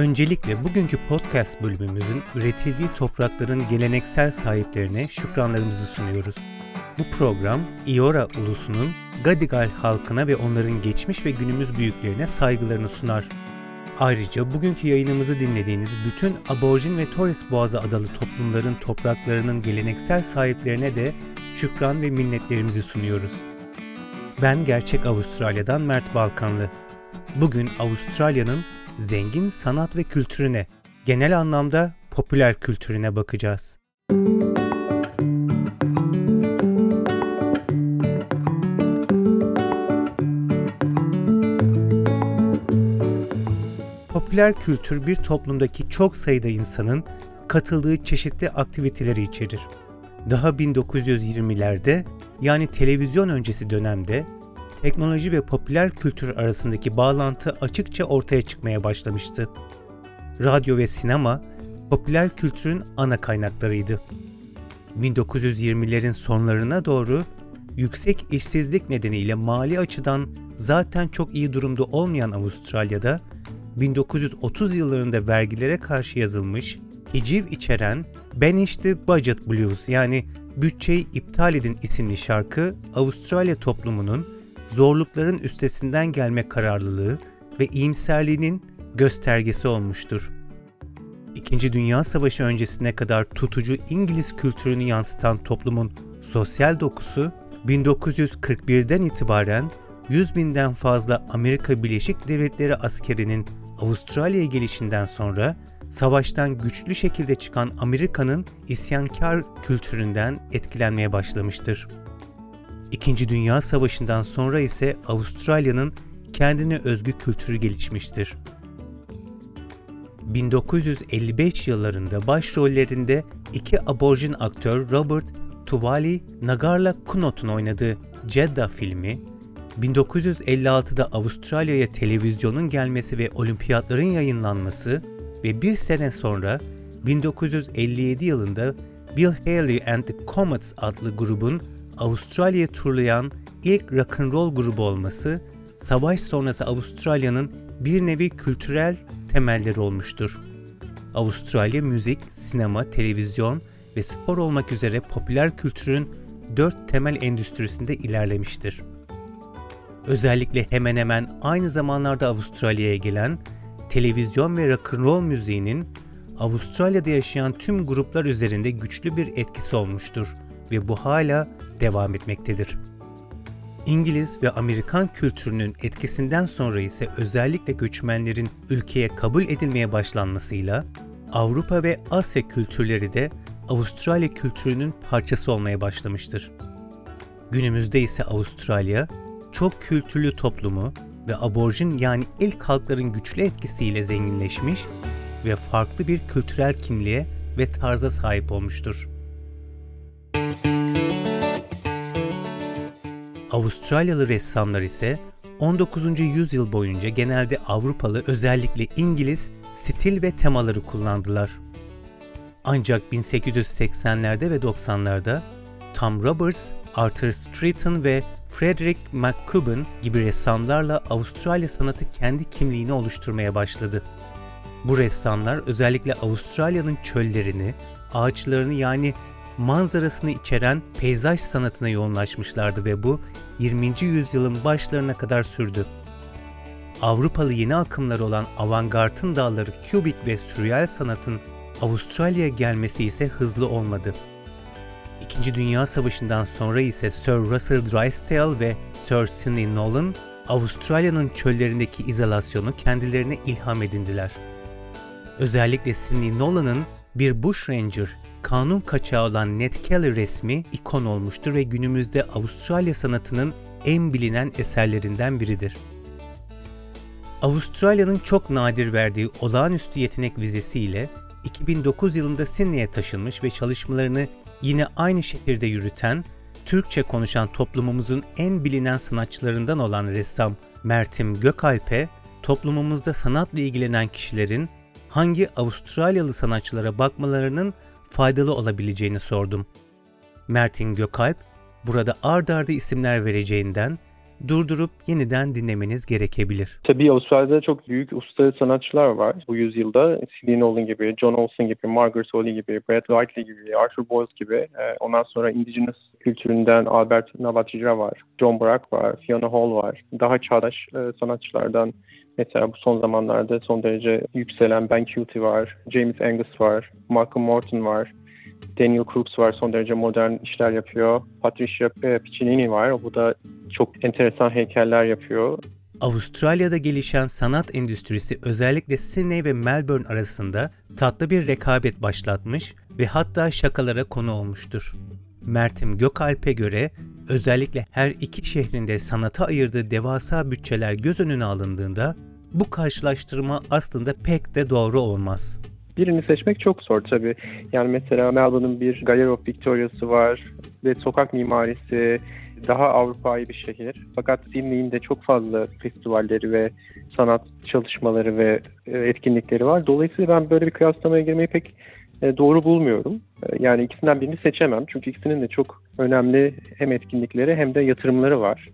Öncelikle bugünkü podcast bölümümüzün üretildiği toprakların geleneksel sahiplerine şükranlarımızı sunuyoruz. Bu program Iora ulusunun Gadigal halkına ve onların geçmiş ve günümüz büyüklerine saygılarını sunar. Ayrıca bugünkü yayınımızı dinlediğiniz bütün Aborjin ve Torres Boğazı adalı toplumların topraklarının geleneksel sahiplerine de şükran ve minnetlerimizi sunuyoruz. Ben gerçek Avustralya'dan Mert Balkanlı. Bugün Avustralya'nın zengin sanat ve kültürüne, genel anlamda popüler kültürüne bakacağız. Popüler kültür bir toplumdaki çok sayıda insanın katıldığı çeşitli aktiviteleri içerir. Daha 1920'lerde yani televizyon öncesi dönemde teknoloji ve popüler kültür arasındaki bağlantı açıkça ortaya çıkmaya başlamıştı. Radyo ve sinema popüler kültürün ana kaynaklarıydı. 1920'lerin sonlarına doğru yüksek işsizlik nedeniyle mali açıdan zaten çok iyi durumda olmayan Avustralya'da 1930 yıllarında vergilere karşı yazılmış, hiciv içeren Banish the Budget Blues yani Bütçeyi iptal Edin isimli şarkı Avustralya toplumunun zorlukların üstesinden gelme kararlılığı ve iyimserliğinin göstergesi olmuştur. İkinci Dünya Savaşı öncesine kadar tutucu İngiliz kültürünü yansıtan toplumun sosyal dokusu 1941'den itibaren 100 binden fazla Amerika Birleşik Devletleri askerinin Avustralya'ya gelişinden sonra savaştan güçlü şekilde çıkan Amerika'nın isyankar kültüründen etkilenmeye başlamıştır. İkinci Dünya Savaşı'ndan sonra ise Avustralya'nın kendine özgü kültürü gelişmiştir. 1955 yıllarında başrollerinde iki aborjin aktör Robert Tuvali Nagarla Kunot'un oynadığı Jeddah filmi, 1956'da Avustralya'ya televizyonun gelmesi ve olimpiyatların yayınlanması ve bir sene sonra 1957 yılında Bill Haley and the Comets adlı grubun Avustralya'yı turlayan ilk rock'n'roll grubu olması, savaş sonrası Avustralya'nın bir nevi kültürel temelleri olmuştur. Avustralya müzik, sinema, televizyon ve spor olmak üzere popüler kültürün dört temel endüstrisinde ilerlemiştir. Özellikle hemen hemen aynı zamanlarda Avustralya'ya gelen televizyon ve rock'n'roll müziğinin Avustralya'da yaşayan tüm gruplar üzerinde güçlü bir etkisi olmuştur ve bu hala devam etmektedir. İngiliz ve Amerikan kültürünün etkisinden sonra ise özellikle göçmenlerin ülkeye kabul edilmeye başlanmasıyla Avrupa ve Asya kültürleri de Avustralya kültürünün parçası olmaya başlamıştır. Günümüzde ise Avustralya çok kültürlü toplumu ve aborjin yani ilk halkların güçlü etkisiyle zenginleşmiş ve farklı bir kültürel kimliğe ve tarza sahip olmuştur. Avustralyalı ressamlar ise 19. yüzyıl boyunca genelde Avrupalı özellikle İngiliz stil ve temaları kullandılar. Ancak 1880'lerde ve 90'larda Tom Roberts, Arthur Streeton ve Frederick McCubbin gibi ressamlarla Avustralya sanatı kendi kimliğini oluşturmaya başladı. Bu ressamlar özellikle Avustralya'nın çöllerini, ağaçlarını yani manzarasını içeren peyzaj sanatına yoğunlaşmışlardı ve bu 20. yüzyılın başlarına kadar sürdü. Avrupalı yeni akımlar olan avantgardın dağları kübik ve sürreal sanatın Avustralya'ya gelmesi ise hızlı olmadı. İkinci Dünya Savaşı'ndan sonra ise Sir Russell Drysdale ve Sir Sidney Nolan Avustralya'nın çöllerindeki izolasyonu kendilerine ilham edindiler. Özellikle Sidney Nolan'ın bir bushranger kanun kaçağı olan Ned Kelly resmi ikon olmuştur ve günümüzde Avustralya sanatının en bilinen eserlerinden biridir. Avustralya'nın çok nadir verdiği olağanüstü yetenek vizesiyle 2009 yılında Sydney'e taşınmış ve çalışmalarını yine aynı şehirde yürüten, Türkçe konuşan toplumumuzun en bilinen sanatçılarından olan ressam Mertim Gökalp'e toplumumuzda sanatla ilgilenen kişilerin hangi Avustralyalı sanatçılara bakmalarının faydalı olabileceğini sordum. Mertin Gökalp, burada ard arda isimler vereceğinden durdurup yeniden dinlemeniz gerekebilir. Tabii Avustralya'da çok büyük usta sanatçılar var bu yüzyılda. C.D. Nolan gibi, John Olsen gibi, Margaret Oley gibi, Brad Whiteley gibi, Arthur Boyle gibi. Ee, ondan sonra Indigenous kültüründen Albert Navajira var, John Brack var, Fiona Hall var. Daha çağdaş e, sanatçılardan Mesela bu son zamanlarda son derece yükselen Ben Cutie var, James Angus var, Malcolm Morton var, Daniel Crooks var son derece modern işler yapıyor. Patricia e, Piccinini var. Bu da çok enteresan heykeller yapıyor. Avustralya'da gelişen sanat endüstrisi özellikle Sydney ve Melbourne arasında tatlı bir rekabet başlatmış ve hatta şakalara konu olmuştur. Mertim Gökalp'e göre özellikle her iki şehrinde sanata ayırdığı devasa bütçeler göz önüne alındığında bu karşılaştırma aslında pek de doğru olmaz. Birini seçmek çok zor tabii. Yani mesela Melbourne'ın bir Gallery of Victoria'sı var ve sokak mimarisi, daha Avrupa'yı bir şehir. Fakat Sydney'in de çok fazla festivalleri ve sanat çalışmaları ve e, etkinlikleri var. Dolayısıyla ben böyle bir kıyaslamaya girmeyi pek e, doğru bulmuyorum. E, yani ikisinden birini seçemem. Çünkü ikisinin de çok önemli hem etkinlikleri hem de yatırımları var.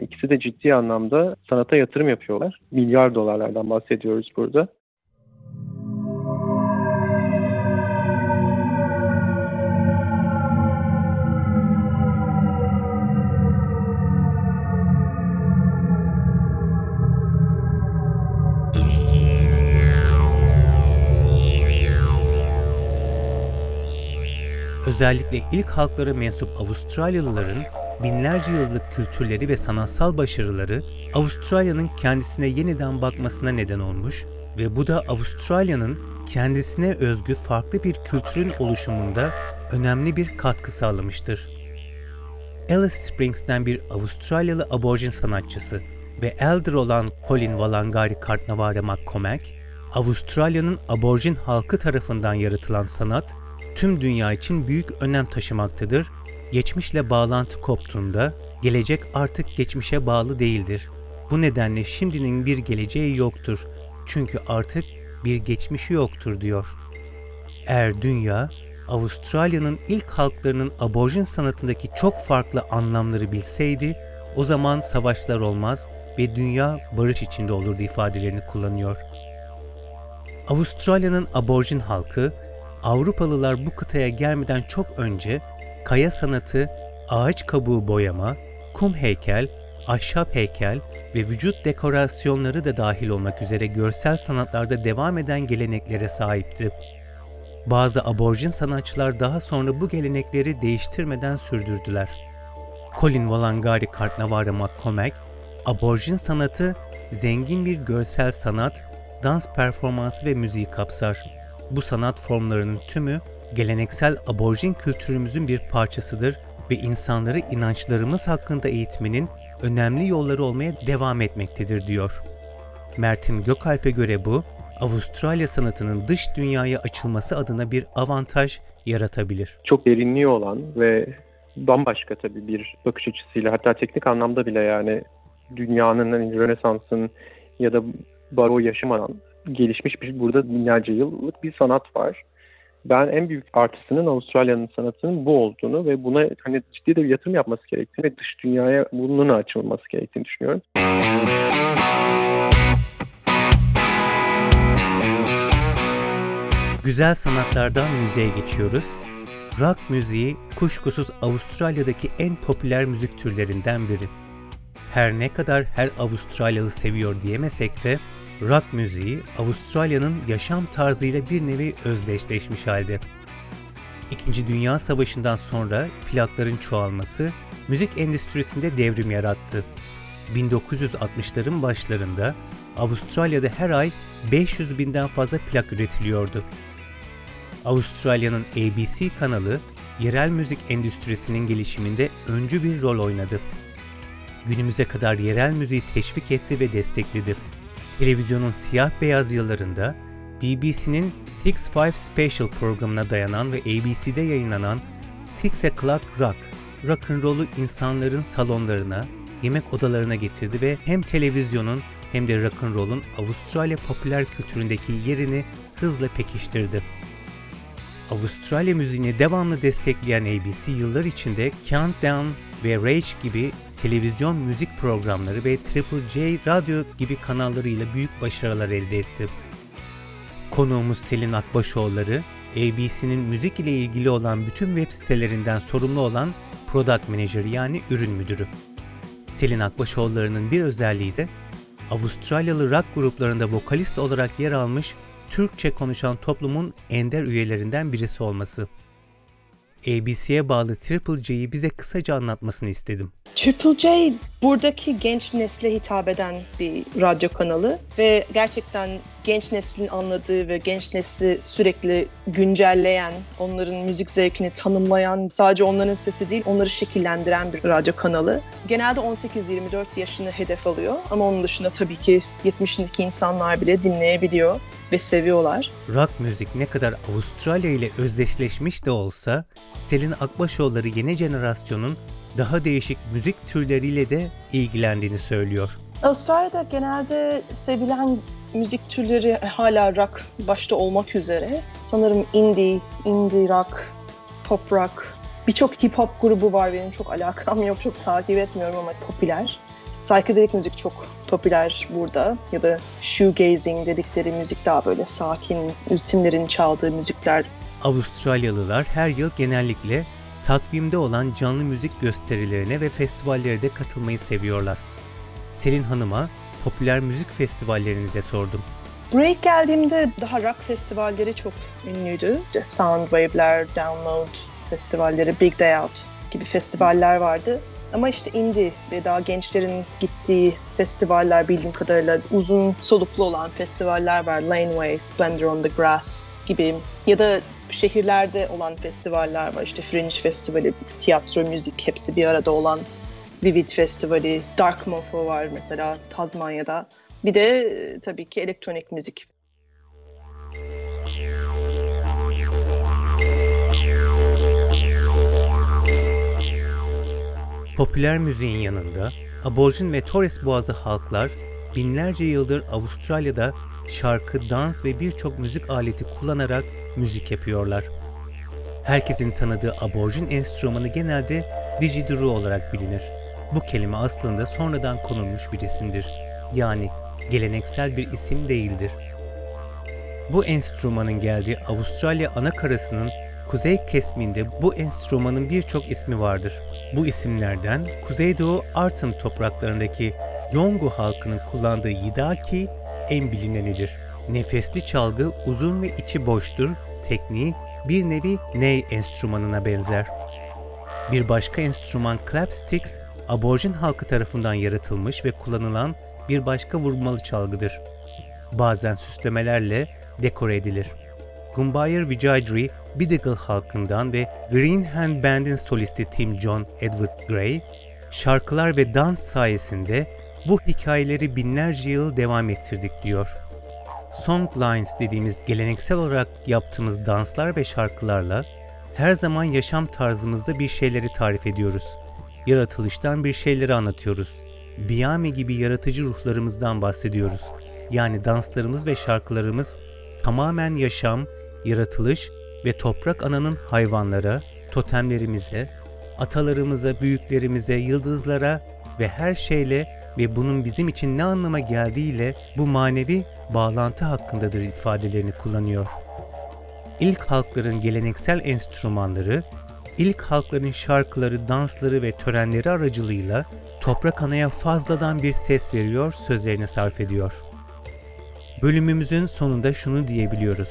İkisi de ciddi anlamda sanata yatırım yapıyorlar. Milyar dolarlardan bahsediyoruz burada. Özellikle ilk halklara mensup Avustralyalıların binlerce yıllık kültürleri ve sanatsal başarıları Avustralya'nın kendisine yeniden bakmasına neden olmuş ve bu da Avustralya'nın kendisine özgü farklı bir kültürün oluşumunda önemli bir katkı sağlamıştır. Alice Springs'ten bir Avustralyalı aborjin sanatçısı ve elder olan Colin Wallangari Kartnavare McCormack, Avustralya'nın aborjin halkı tarafından yaratılan sanat tüm dünya için büyük önem taşımaktadır. Geçmişle bağlantı koptuğunda gelecek artık geçmişe bağlı değildir. Bu nedenle şimdinin bir geleceği yoktur. Çünkü artık bir geçmişi yoktur diyor. Eğer dünya Avustralya'nın ilk halklarının aborjin sanatındaki çok farklı anlamları bilseydi, o zaman savaşlar olmaz ve dünya barış içinde olurdu ifadelerini kullanıyor. Avustralya'nın aborjin halkı Avrupalılar bu kıtaya gelmeden çok önce kaya sanatı, ağaç kabuğu boyama, kum heykel, ahşap heykel ve vücut dekorasyonları da dahil olmak üzere görsel sanatlarda devam eden geleneklere sahipti. Bazı aborjin sanatçılar daha sonra bu gelenekleri değiştirmeden sürdürdüler. Colin Wallangari Kartnavara McCormack, aborjin sanatı zengin bir görsel sanat, dans performansı ve müziği kapsar. Bu sanat formlarının tümü geleneksel aborjin kültürümüzün bir parçasıdır ve insanları inançlarımız hakkında eğitmenin önemli yolları olmaya devam etmektedir diyor. Mertim Gökalp'e göre bu, Avustralya sanatının dış dünyaya açılması adına bir avantaj yaratabilir. Çok derinliği olan ve bambaşka tabii bir bakış açısıyla hatta teknik anlamda bile yani dünyanın hani Rönesans'ın ya da baro yaşamadan gelişmiş bir burada binlerce yıllık bir sanat var. Ben en büyük artısının Avustralya'nın sanatının bu olduğunu ve buna hani ciddi de bir yatırım yapması gerektiğini ve dış dünyaya bunun açılması gerektiğini düşünüyorum. Güzel sanatlardan müziğe geçiyoruz. Rock müziği kuşkusuz Avustralya'daki en popüler müzik türlerinden biri. Her ne kadar her Avustralyalı seviyor diyemesek de rock müziği Avustralya'nın yaşam tarzıyla bir nevi özdeşleşmiş halde. İkinci Dünya Savaşı'ndan sonra plakların çoğalması müzik endüstrisinde devrim yarattı. 1960'ların başlarında Avustralya'da her ay 500 binden fazla plak üretiliyordu. Avustralya'nın ABC kanalı yerel müzik endüstrisinin gelişiminde öncü bir rol oynadı. Günümüze kadar yerel müziği teşvik etti ve destekledi. Televizyonun siyah beyaz yıllarında BBC'nin Six Five Special programına dayanan ve ABC'de yayınlanan Six O'Clock Rock, rock and roll'u insanların salonlarına, yemek odalarına getirdi ve hem televizyonun hem de rock and roll'un Avustralya popüler kültüründeki yerini hızla pekiştirdi. Avustralya müziğini devamlı destekleyen ABC yıllar içinde Countdown, ve Rage gibi televizyon müzik programları ve Triple J radyo gibi kanallarıyla büyük başarılar elde etti. Konuğumuz Selin Akbaşoğulları, ABC'nin müzik ile ilgili olan bütün web sitelerinden sorumlu olan Product Manager yani ürün müdürü. Selin Akbaşoğulları'nın bir özelliği de Avustralyalı rock gruplarında vokalist olarak yer almış Türkçe konuşan toplumun ender üyelerinden birisi olması. ABC'ye bağlı Triple J'yi bize kısaca anlatmasını istedim. Triple J buradaki genç nesle hitap eden bir radyo kanalı ve gerçekten genç neslin anladığı ve genç nesli sürekli güncelleyen, onların müzik zevkini tanımlayan, sadece onların sesi değil onları şekillendiren bir radyo kanalı. Genelde 18-24 yaşını hedef alıyor ama onun dışında tabii ki 70'indeki insanlar bile dinleyebiliyor ve seviyorlar. Rock müzik ne kadar Avustralya ile özdeşleşmiş de olsa Selin Akbaşoğulları yeni jenerasyonun daha değişik müzik türleriyle de ilgilendiğini söylüyor. Avustralya'da genelde sevilen müzik türleri hala rock başta olmak üzere. Sanırım indie, indie rock, pop rock. Birçok hip hop grubu var benim çok alakam yok, çok takip etmiyorum ama popüler. Psychedelic müzik çok popüler burada ya da shoegazing dedikleri müzik daha böyle sakin ritimlerin çaldığı müzikler. Avustralyalılar her yıl genellikle takvimde olan canlı müzik gösterilerine ve festivallere de katılmayı seviyorlar. Selin Hanım'a popüler müzik festivallerini de sordum. Buraya geldiğimde daha rock festivalleri çok ünlüydü. Soundwave'ler, Download festivalleri, Big Day Out gibi festivaller vardı. Ama işte indie ve daha gençlerin gittiği festivaller bildiğim kadarıyla uzun soluklu olan festivaller var. Laneway, Splendor on the Grass gibi ya da şehirlerde olan festivaller var. İşte Fringe Festivali, tiyatro, müzik hepsi bir arada olan Vivid Festivali, Dark Mofo var mesela Tazmanya'da. Bir de e, tabii ki elektronik müzik. Popüler müziğin yanında Aborjin ve Torres Boğazı halklar binlerce yıldır Avustralya'da şarkı, dans ve birçok müzik aleti kullanarak müzik yapıyorlar. Herkesin tanıdığı aborjin enstrümanı genelde didgeridoo olarak bilinir. Bu kelime aslında sonradan konulmuş bir isimdir. Yani geleneksel bir isim değildir. Bu enstrümanın geldiği Avustralya anakarasının kuzey kesminde bu enstrümanın birçok ismi vardır. Bu isimlerden Kuzeydoğu Artem topraklarındaki Yongu halkının kullandığı yidaki en bilinenidir. Nefesli çalgı uzun ve içi boştur, tekniği bir nevi ney enstrümanına benzer. Bir başka enstrüman clapsticks, aborjin halkı tarafından yaratılmış ve kullanılan bir başka vurmalı çalgıdır. Bazen süslemelerle dekore edilir. Gumbayır Vijayadri, Bidigal halkından ve Green Hand Band'in solisti Tim John Edward Gray, şarkılar ve dans sayesinde bu hikayeleri binlerce yıl devam ettirdik diyor. Song lines dediğimiz geleneksel olarak yaptığımız danslar ve şarkılarla her zaman yaşam tarzımızda bir şeyleri tarif ediyoruz. Yaratılıştan bir şeyleri anlatıyoruz. Biyame gibi yaratıcı ruhlarımızdan bahsediyoruz. Yani danslarımız ve şarkılarımız tamamen yaşam, yaratılış ve toprak ananın hayvanlara, totemlerimize, atalarımıza, büyüklerimize, yıldızlara ve her şeyle ve bunun bizim için ne anlama geldiğiyle bu manevi bağlantı hakkındadır ifadelerini kullanıyor. İlk halkların geleneksel enstrümanları, ilk halkların şarkıları, dansları ve törenleri aracılığıyla toprak anaya fazladan bir ses veriyor, sözlerini sarf ediyor. Bölümümüzün sonunda şunu diyebiliyoruz.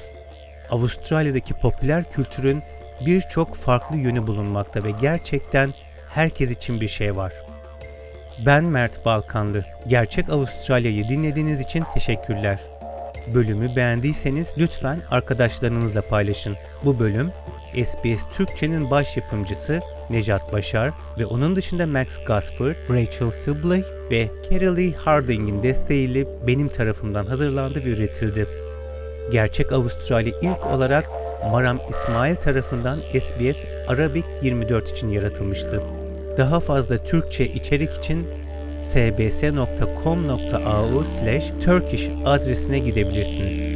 Avustralya'daki popüler kültürün birçok farklı yönü bulunmakta ve gerçekten herkes için bir şey var. Ben Mert Balkanlı. Gerçek Avustralya'yı dinlediğiniz için teşekkürler. Bölümü beğendiyseniz lütfen arkadaşlarınızla paylaşın. Bu bölüm SBS Türkçe'nin baş yapımcısı Necat Başar ve onun dışında Max Gosford, Rachel Sibley ve Carly Harding'in desteğiyle benim tarafımdan hazırlandı ve üretildi. Gerçek Avustralya ilk olarak Maram İsmail tarafından SBS Arabik 24 için yaratılmıştı. Daha fazla Türkçe içerik için sbs.com.au slash turkish adresine gidebilirsiniz.